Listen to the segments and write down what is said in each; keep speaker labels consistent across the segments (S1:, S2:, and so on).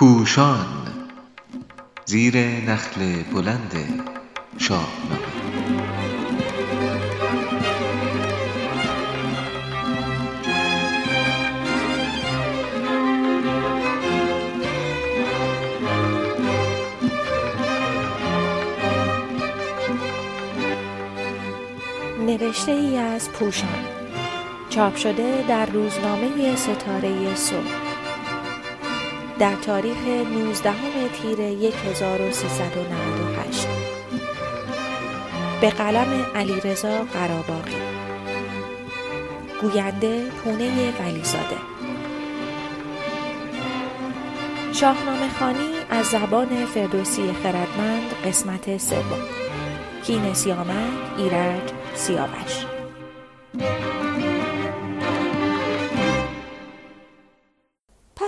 S1: پوشان زیر نخل بلند شاهنامه.
S2: نوشته ای از پوشان. چاپ شده در روزنامه ستاره صبح. در تاریخ 19 تیر 1398 به قلم علیرضا قراباقی گوینده پونه ولیزاده. شاهنامه خانی از زبان فردوسی خردمند قسمت سوم. کین سیامک ایرج سیاوش.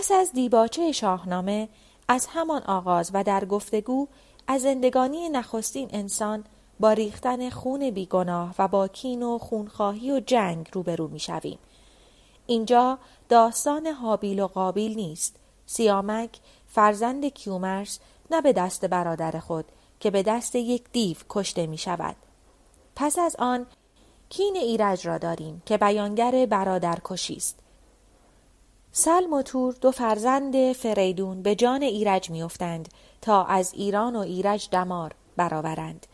S2: پس از دیباچه شاهنامه از همان آغاز و در گفتگو از زندگانی نخستین انسان با ریختن خون بیگناه و با کین و خونخواهی و جنگ روبرو می شویم. اینجا داستان حابیل و قابیل نیست. سیامک فرزند کیومرس نه به دست برادر خود که به دست یک دیو کشته می شود. پس از آن کین ایرج را داریم که بیانگر برادر کشیست. سلم و تور دو فرزند فریدون به جان ایرج میافتند تا از ایران و ایرج دمار برآورند.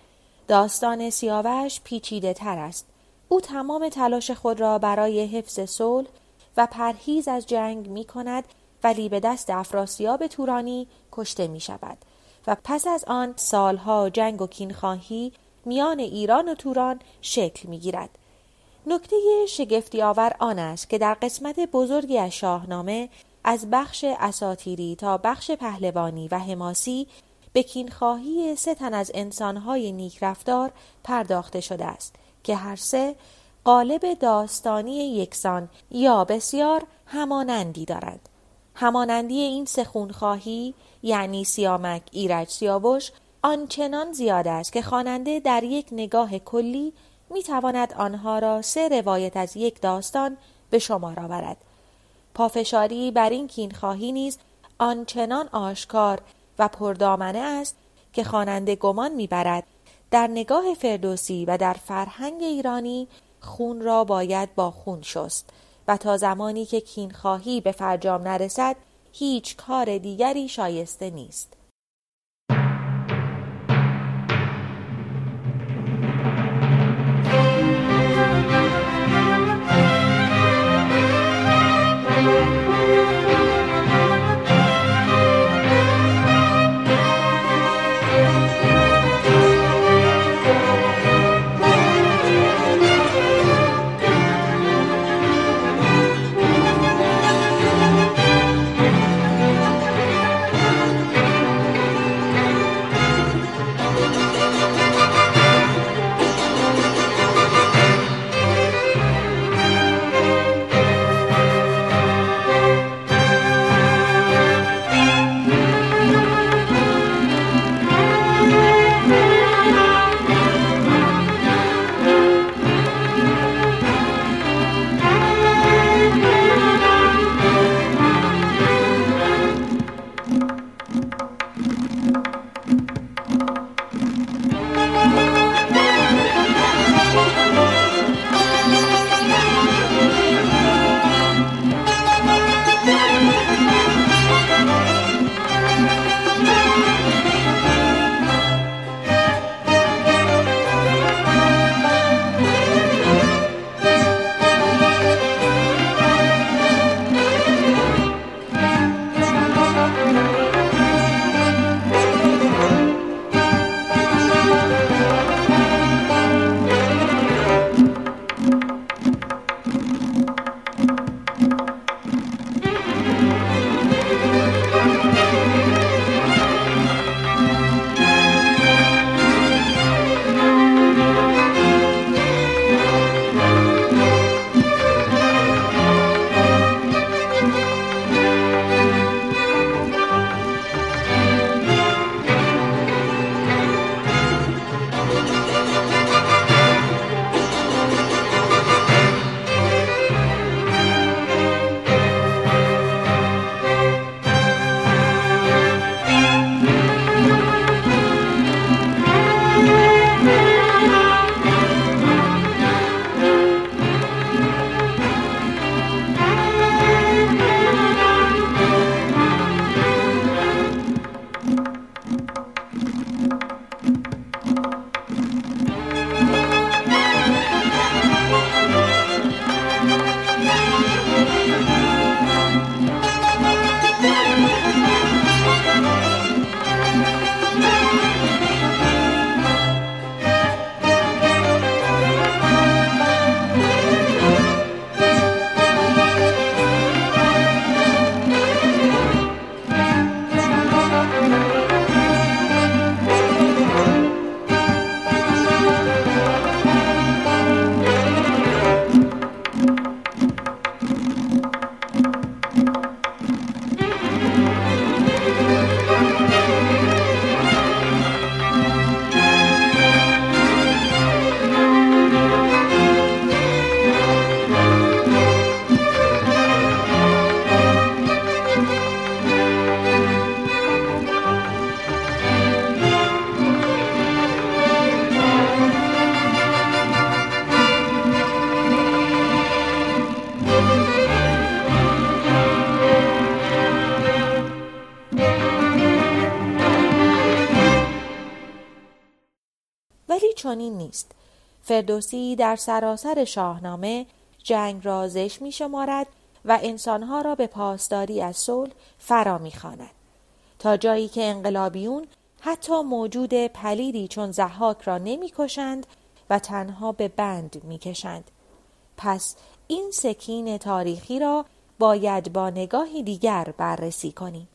S2: داستان سیاوش پیچیده تر است. او تمام تلاش خود را برای حفظ صلح و پرهیز از جنگ می کند ولی به دست افراسیاب تورانی کشته می شود و پس از آن سالها جنگ و کینخواهی میان ایران و توران شکل می گیرد نکته شگفتی آور آن است که در قسمت بزرگی از شاهنامه از بخش اساتیری تا بخش پهلوانی و حماسی به کینخواهی سه تن از انسانهای نیکرفتار پرداخته شده است که هر سه قالب داستانی یکسان یا بسیار همانندی دارند. همانندی این سه خونخواهی یعنی سیامک ایرج سیاوش آنچنان زیاد است که خواننده در یک نگاه کلی می تواند آنها را سه روایت از یک داستان به شمار آورد. پافشاری بر این کینخواهی نیز آنچنان آشکار و پردامنه است که خواننده گمان می‌برد در نگاه فردوسی و در فرهنگ ایرانی خون را باید با خون شست و تا زمانی که کینخواهی به فرجام نرسد هیچ کار دیگری شایسته نیست. چنین نیست فردوسی در سراسر شاهنامه جنگ را زش می شمارد و انسانها را به پاسداری از صلح فرا می خاند. تا جایی که انقلابیون حتی موجود پلیدی چون زحاک را نمی کشند و تنها به بند می کشند. پس این سکین تاریخی را باید با نگاهی دیگر بررسی کنیم.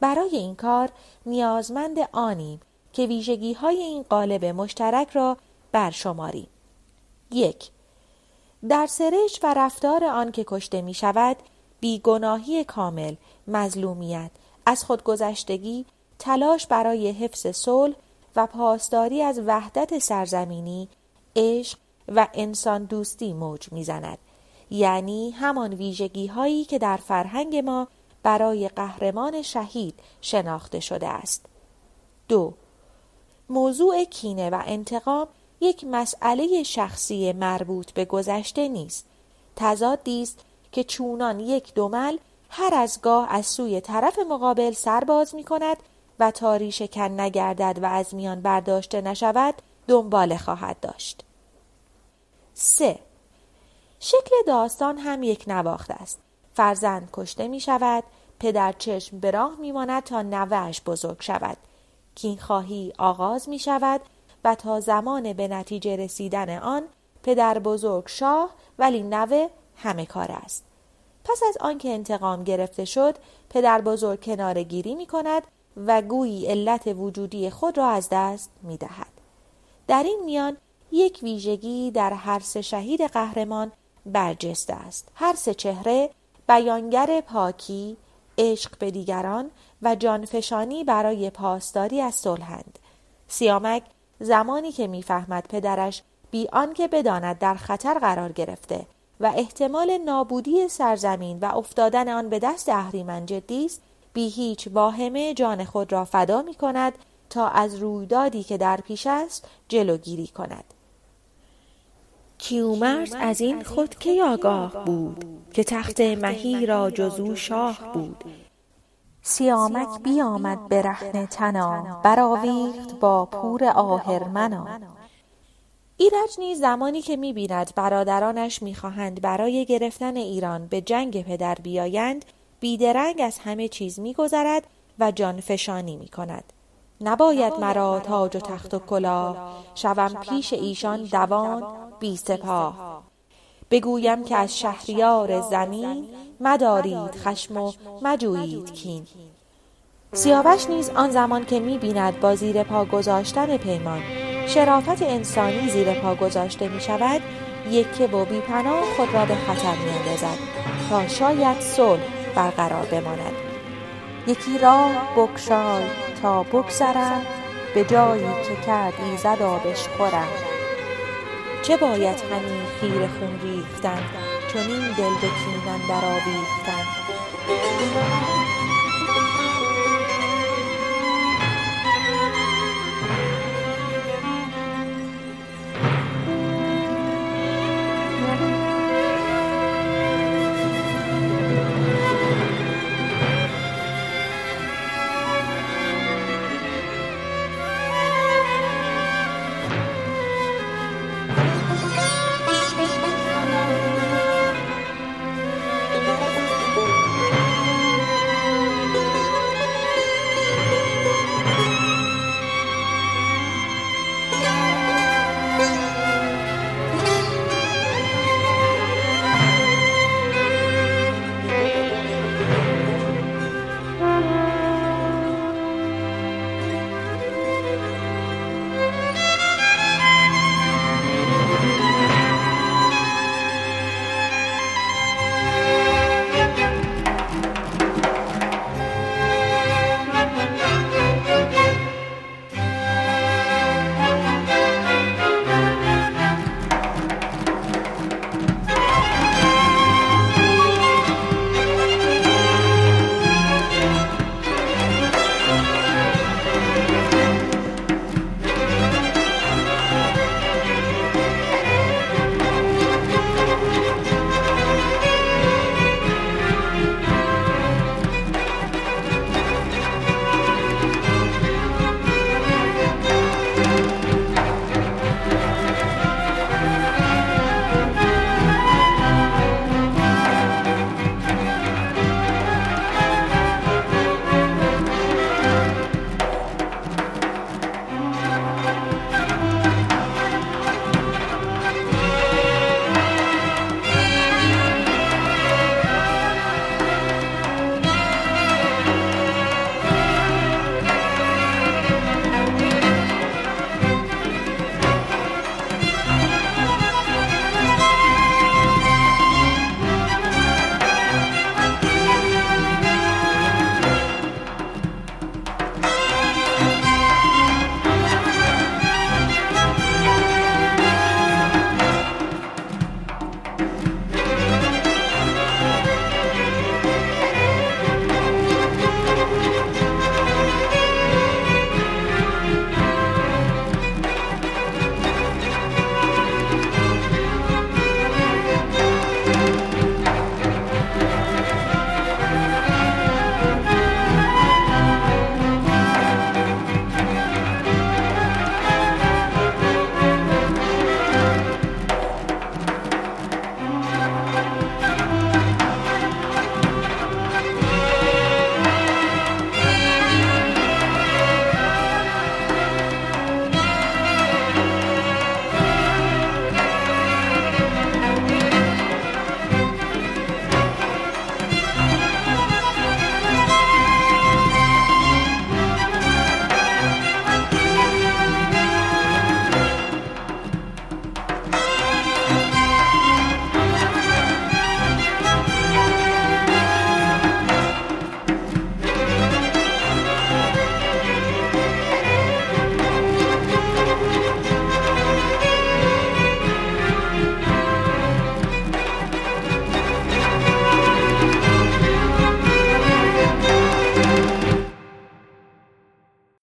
S2: برای این کار نیازمند آنیم که ویژگی های این قالب مشترک را برشماریم. یک در سرش و رفتار آن که کشته می شود بیگناهی کامل، مظلومیت، از خودگذشتگی، تلاش برای حفظ صلح و پاسداری از وحدت سرزمینی، عشق و انسان دوستی موج می‌زند. یعنی همان ویژگی هایی که در فرهنگ ما برای قهرمان شهید شناخته شده است. دو موضوع کینه و انتقام یک مسئله شخصی مربوط به گذشته نیست. تضادی است که چونان یک دومل هر از گاه از سوی طرف مقابل سرباز می کند و تاریش کن نگردد و از میان برداشته نشود دنبال خواهد داشت. 3. شکل داستان هم یک نواخت است. فرزند کشته می شود، پدر چشم به راه می ماند تا نوهش بزرگ شود. کینخواهی آغاز می شود و تا زمان به نتیجه رسیدن آن پدر بزرگ شاه ولی نوه همه کار است. پس از آنکه انتقام گرفته شد پدر بزرگ کنار گیری می کند و گویی علت وجودی خود را از دست می دهد. در این میان یک ویژگی در هر سه شهید قهرمان برجسته است. هر سه چهره بیانگر پاکی، عشق به دیگران و جانفشانی برای پاسداری از صلحند. سیامک زمانی که می‌فهمد پدرش بی آنکه بداند در خطر قرار گرفته و احتمال نابودی سرزمین و افتادن آن به دست اهریمن جدی است بی هیچ واهمه جان خود را فدا می کند تا از رویدادی که در پیش است جلوگیری کند کیومرس از این خود که آگاه بود که تخت مهی را جزو شاه بود. سیامک بیامد به رهن تنا برآویخت با پور آهرمنا ایرج نیز زمانی که می‌بیند برادرانش می‌خواهند برای گرفتن ایران به جنگ پدر بیایند بیدرنگ از همه چیز میگذرد و جان فشانی می کند. نباید مرا تاج و تخت و کلاه. شوم پیش ایشان دوان بی سپاه. بگویم که از شهریار زمین مدارید خشم و مجویید کین. سیاوش نیز آن زمان که می بیند با زیر پا گذاشتن پیمان شرافت انسانی زیر پا گذاشته می شود یکه و بی پناه خود را به خطر می اندازد تا شاید صلح برقرار بماند. یکی راه بکشای تا بگذرم به جایی که کرد ایزد آبش خورم. چه باید همی خیر خون ریختن چون این دل به کینن در